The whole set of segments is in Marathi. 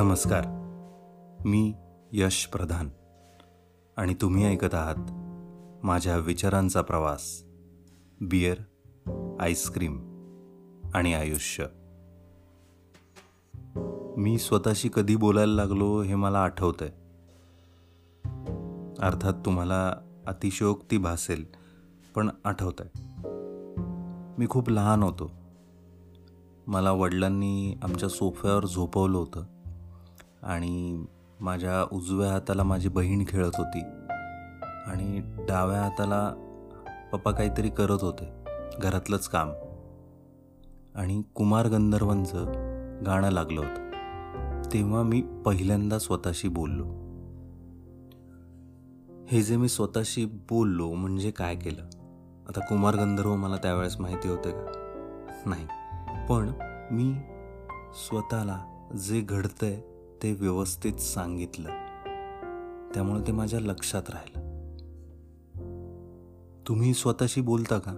नमस्कार. मी यश प्रधान. आणि तुम्ही ऐकत आहात माझ्या विचारांचा प्रवास बियर आईस्क्रीम आणि आयुष्य. मी स्वतःशी कधी बोलायला लागलो हे मला आठवतंय. अर्थात तुम्हाला अतिशयोक्ती भासेल पण आठवत आहे मी खूप लहान होतो. मला वडिलांनी आमच्या सोफ्यावर झोपवलं होतं. आणि माझ्या उजव्या हाताला माझी बहीण खेळत होती. आणि डाव्या हाताला पप्पा काहीतरी करत होते घरातलंच काम. आणि कुमार गंधर्वांचं गाणं लागलं होतं. तेव्हा मी पहिल्यांदा स्वतःशी बोललो. हे जे मी स्वतःशी बोललो म्हणजे काय केलं? आता कुमार गंधर्व मला त्यावेळेस माहिती होते का? नाही. पण मी स्वतःला जे घडतंय ते व्यवस्थित सांगितलं. त्यामुळे ते माझ्या लक्षात राहिलं. तुम्ही स्वतःशी बोलता का?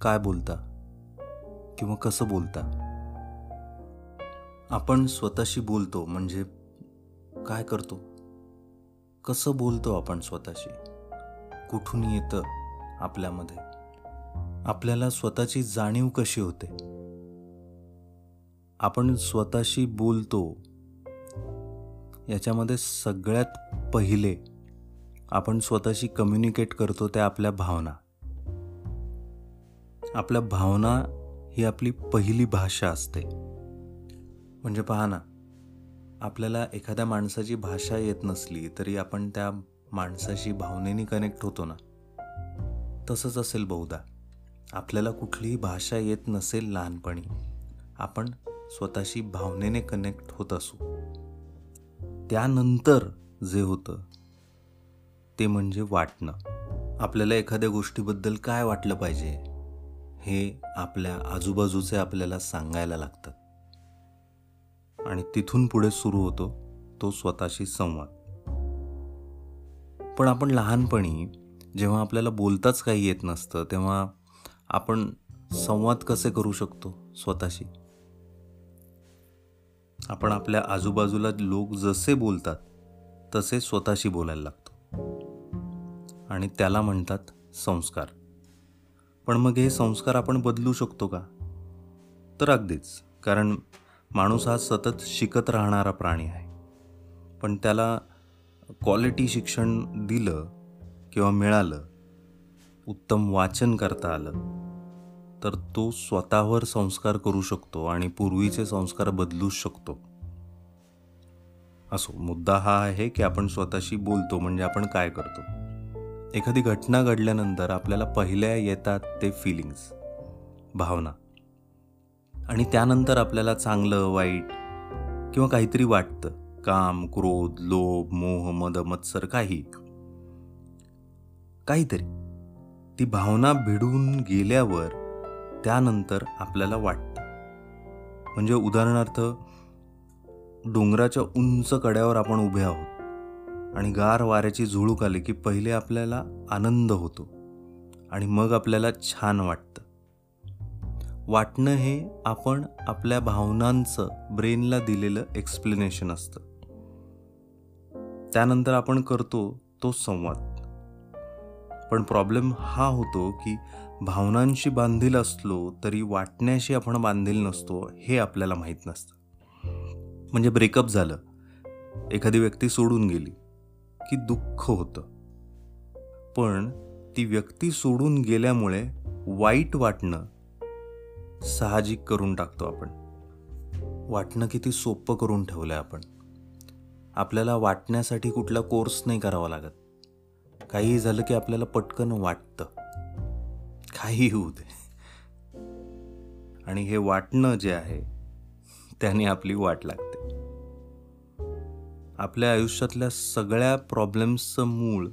काय बोलता? किंवा कसं बोलता? आपण स्वतःशी बोलतो म्हणजे काय करतो? कसं बोलतो आपण स्वतःशी? कुठून येतं आपल्यामध्ये? आपल्याला स्वतःची जाणीव कशी होते? आपण स्वतःशी बोलतो याच्यामध्ये सगळ्यात पहिले आपण स्वतःशी कम्युनिकेट करतो त्या आपल्या भावना. आपल्या भावना ही आपली पहिली भाषा असते. म्हणजे पहा ना आपल्याला एखाद्या माणसाची भाषा येत नसली तरी आपण त्या माणसाशी भावनेने कनेक्ट होतो ना. तसंच असेल बहुधा. आपल्याला कुठलीही भाषा येत नसेल लहानपणी आपण स्वतःशी भावनेने कनेक्ट होत असू. त्यानंतर जे होतं ते म्हणजे वाटणं. आपल्याला एखाद्या गोष्टीबद्दल काय वाटलं पाहिजे हे आपल्या आजूबाजूचे आपल्याला सांगायला लागतात आणि तिथून पुढे सुरू होतो तो स्वतःशी संवाद. पण आपण लहानपणी जेव्हा आपल्याला बोलताच काही येत नसतं तेव्हा आपण संवाद कसे करू शकतो स्वतःशी? आपण आपल्या आजूबाजूला लोक जसे बोलतात तसे स्वतःशी बोलायला लागतो. आणि त्याला म्हणतात संस्कार. पण मग हे संस्कार आपण बदलू शकतो का? तर अगदीच कारण माणूस हा सतत शिकत राहणारा प्राणी आहे. पण त्याला क्वालिटी शिक्षण दिलं किंवा मिळालं उत्तम वाचन करता आलं तर तो स्वतःवर संस्कार करू शकतो आणि पूर्वीचे संस्कार बदलूच शकतो. असो मुद्दा हा आहे की आपण स्वतःशी बोलतो म्हणजे आपण काय करतो? एखादी घटना घडल्यानंतर आपल्याला पहिल्या येतात ते फिलिंग्स भावना. आणि त्यानंतर आपल्याला चांगलं वाईट किंवा काहीतरी वाटतं. काम क्रोध लोभ मोह मद मत्सर काही. काहीतरी. ती भावना भिडून गेल्यावर त्यानंतर आपल्याला वाटतं. म्हणजे उदाहरणार्थ डोंगराच्या उंच कड्यावर आपण उभे आहोत आणि गार वाऱ्याची झुळूक आली की पहिले आपल्याला आनंद होतो आणि मग आपल्याला छान वाटतं. वाटणं हे आपण आपल्या भावनांचं ब्रेनला दिलेलं एक्सप्लेनेशन असतं. त्यानंतर आपण करतो तो संवाद. पण प्रॉब्लेम हा होतो की भावनांशी बांधील असलो तरी वाटण्याशी आपण बांधील नसतो हे आपल्याला माहीत नसतं. म्हणजे ब्रेकअप झालं. एखादी व्यक्ती सोडून गेली की दुःख होतं. पण ती व्यक्ती सोडून गेल्यामुळे वाईट वाटणं साहजिक करून टाकतो आपण. वाटणं किती सोपं करून ठेवलं आहे आपण. आपल्याला वाटण्यासाठी कुठला कोर्स नाही करावा लागत. काहीही झालं की आपल्याला पटकन वाटतं. काही होऊ दे. आणि हे वाटणं जे आहे त्याने आपली वाट लागते. आपल्या आयुष्यातल्या सगळ्या प्रॉब्लेम्सचं मूळ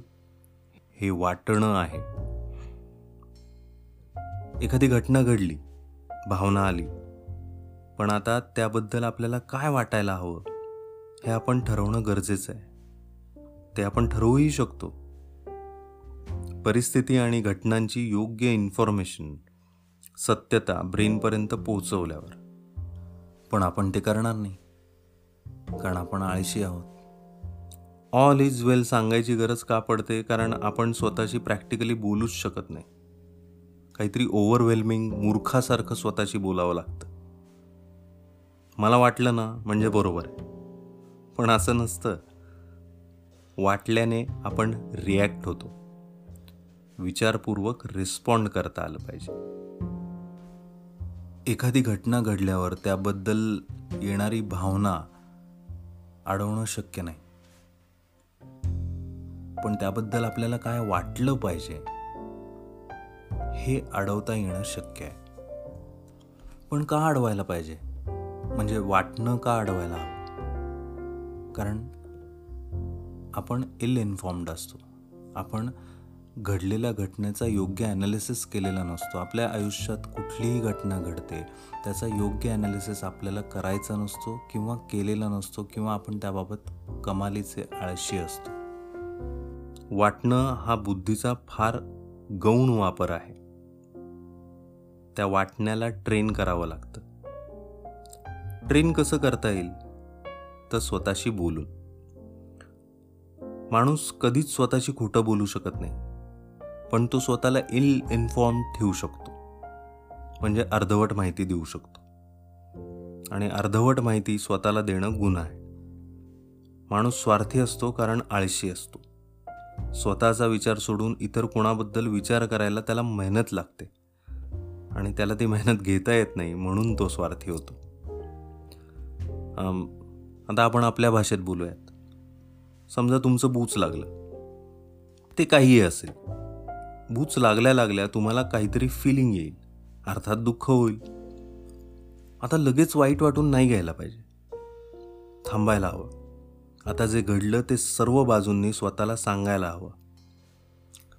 हे वाटणं आहे. एखादी घटना घडली भावना आली पण आता त्याबद्दल आपल्याला काय वाटायला हवं हे आपण ठरवणं गरजेचं आहे. ते आपण ठरवूही शकतो. परिस्थिती आणि घटनांची योग्य इन्फॉर्मेशन सत्यता ब्रेनपर्यंत पोहोचवल्यावर. पण आपण ते करणार नाही कारण आपण आळशी आहोत. ऑल इज वेल सांगायची गरज का पडते? कारण आपण स्वतःशी प्रॅक्टिकली बोलूच शकत नाही. काहीतरी ओव्हरवेल्मिंग मूर्खासारखं स्वतःशी बोलावं लागतं. मला वाटलं ना म्हणजे बरोबर आहे. पण असं नसतं. वाटल्याने आपण रिॲक्ट होतो. विचारपूर्वक रिस्पॉन्ड करता आलं पाहिजे. एखादी घटना घडल्यावर त्याबद्दल येणारी भावना अडवणं शक्य नाही. पण त्याबद्दल आपल्याला काय वाटलं पाहिजे हे अडवता येणं शक्य आहे. पण का अडवायला पाहिजे? म्हणजे वाटणं का अडवायला हवं? कारण आपण इल इन्फॉर्म्ड असतो. आपण घडलेल्या घटनेचा योग्य ॲनालिसिस केलेला नसतो. आपल्या आयुष्यात कुठलीही घटना घडते त्याचा योग्य ॲनालिसिस आपल्याला करायचा नसतो किंवा केलेला नसतो किंवा आपण त्याबाबत कमालीचे आळशी असतो. वाटणं हा बुद्धीचा फार गौण वापर आहे. त्या वाटण्याला ट्रेन करावं लागतं. ट्रेन कसं करता येईल? तर स्वतःशी बोलून. माणूस कधीच स्वतःशी खोटं बोलू शकत नाही. पण तो स्वतःला इल इन्फॉर्म ठेवू शकतो. म्हणजे अर्धवट माहिती देऊ शकतो. आणि अर्धवट माहिती स्वतःला देणं गुन्हा आहे. माणूस स्वार्थी असतो कारण आळशी असतो. स्वतःचा विचार सोडून इतर कोणाबद्दल विचार करायला त्याला मेहनत लागते. आणि त्याला ती मेहनत घेता येत नाही म्हणून तो स्वार्थी होतो. आता आपण आपल्या भाषेत बोलूयात. समजा तुमचं बूच लागलं. ते काहीही असेल. बूच लागल्या लागल्या तुम्हाला काहीतरी फिलिंग येईल. अर्थात दुःख होईल. आता लगेच वाईट वाटून नाही घ्यायला पाहिजे. थांबायला हवं. आता जे घडलं ते सर्व बाजूंनी स्वतःला सांगायला हवं.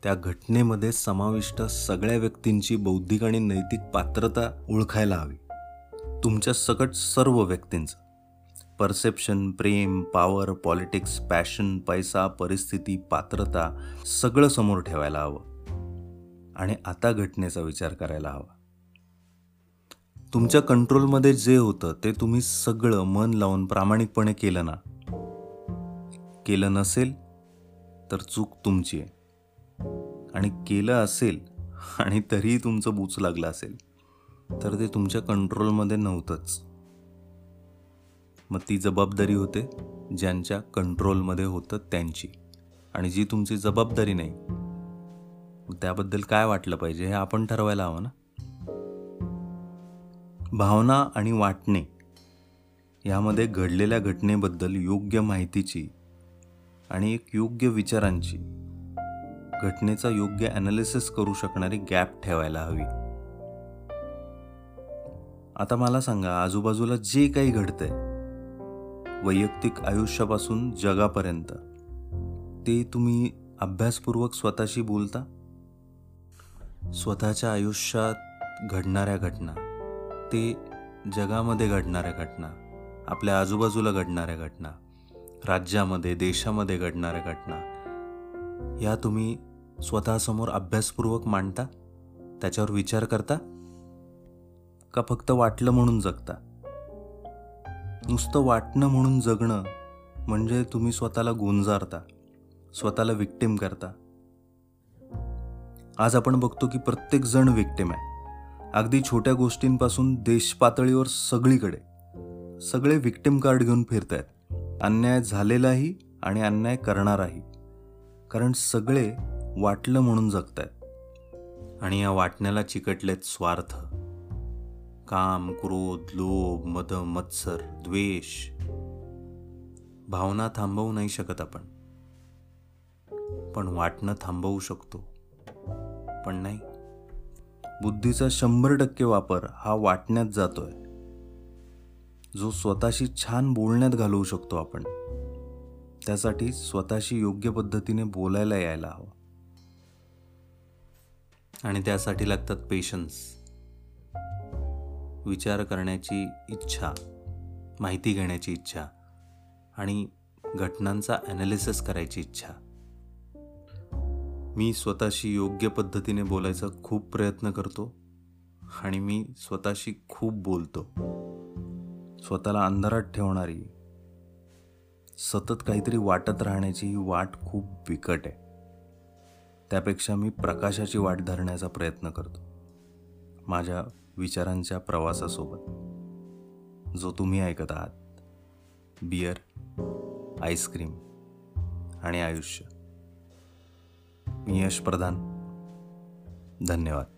त्या घटनेमध्ये समाविष्ट सगळ्या व्यक्तींची बौद्धिक आणि नैतिक पात्रता ओळखायला हवी. तुमच्या सकट सर्व व्यक्तींचं. परसेप्शन प्रेम पॉवर पॉलिटिक्स पॅशन पैसा परिस्थिती पात्रता सगळं समोर ठेवायला हवं. आणि आता घटनेचा विचार करायला हवा. तुमच्या कंट्रोलमध्ये जे होतं ते तुम्ही सगळं मन लावून प्रामाणिकपणे केलं ना? केलं नसेल तर चूक तुमची आहे. आणि केलं असेल आणि तरीही तुमचं बूच लागलं असेल तर ते तुमच्या कंट्रोलमध्ये नव्हतंच. मग ती जबाबदारी होते ज्यांच्या कंट्रोलमध्ये होतं त्यांची. आणि जी तुमची जबाबदारी नाही त्याबद्दल काय वाटलं पाहिजे हे आपण ठरवायला हवं ना? भावना आणि वाटणे यामध्ये घडलेल्या घटनेबद्दल योग्य माहितीची आणि एक योग्य विचारांची घटनेचा योग्य ॲनालिसिस करू शकणारी गॅप ठेवायला हवी. आता मला सांगा आजूबाजूला जे काही घडतंय वैयक्तिक आयुष्यापासून जगापर्यंत ते तुम्ही अभ्यासपूर्वक स्वतःशी बोलता? स्वतःच्या आयुष्यात घडणाऱ्या घटना. ते जगामध्ये घडणाऱ्या घटना आपल्या आजूबाजूला घडणाऱ्या घटना राज्यामध्ये देशामध्ये घडणाऱ्या घटना या तुम्ही स्वतःसमोर अभ्यासपूर्वक मांडता? त्याच्यावर विचार करता? का फक्त वाटलं म्हणून जगता? नुसतं वाटणं म्हणून जगणं म्हणजे तुम्ही स्वतःला गुंजारता स्वतःला विक्टिम करता. आज आपण बघतो की प्रत्येक जण विक्टिम आहे. अगदी छोट्या गोष्टींपासून देश पातळीवर सगळीकडे सगळे विक्टिम कार्ड घेऊन फिरत आहेत अन्याय झालेलाही आणि अन्याय करणाराही. कारण सगळे वाटलं म्हणून जगत आहेत आणि या वाटण्याला चिकटलेत स्वार्थ. काम क्रोध लोभ मद मत्सर द्वेष. भावना थांबवू नाही शकत आपण. पण वाटणं थांबवू शकतो. पण नाही. बुद्धीचा शंभर टक्के वापर हा वाटण्यात जातोय. जो स्वतःशी छान बोलण्यात घालवू शकतो आपण त्यासाठी स्वतःशी योग्य पद्धतीने बोलायला यायला हवं. आणि त्यासाठी लागतात पेशन्स विचार करण्याची इच्छा माहिती घेण्याची इच्छा आणि घटनांचा ॲनालिसिस करायची इच्छा. मी स्वतःशी योग्य पद्धतीने बोलायचा खूप प्रयत्न करतो आणि मी स्वतःशी खूप बोलतो. स्वतःला अंधारात ठेवणारी सतत काहीतरी वाटत राहण्याची ही वाट खूप बिकट आहे. त्यापेक्षा मी प्रकाशाची वाट धरण्याचा प्रयत्न करतो माझ्या विचारांच्या प्रवासासोबत. जो तुम्ही ऐकत आहात बियर आईस्क्रीम आणि आयुष्य. मी यश प्रधान. धन्यवाद.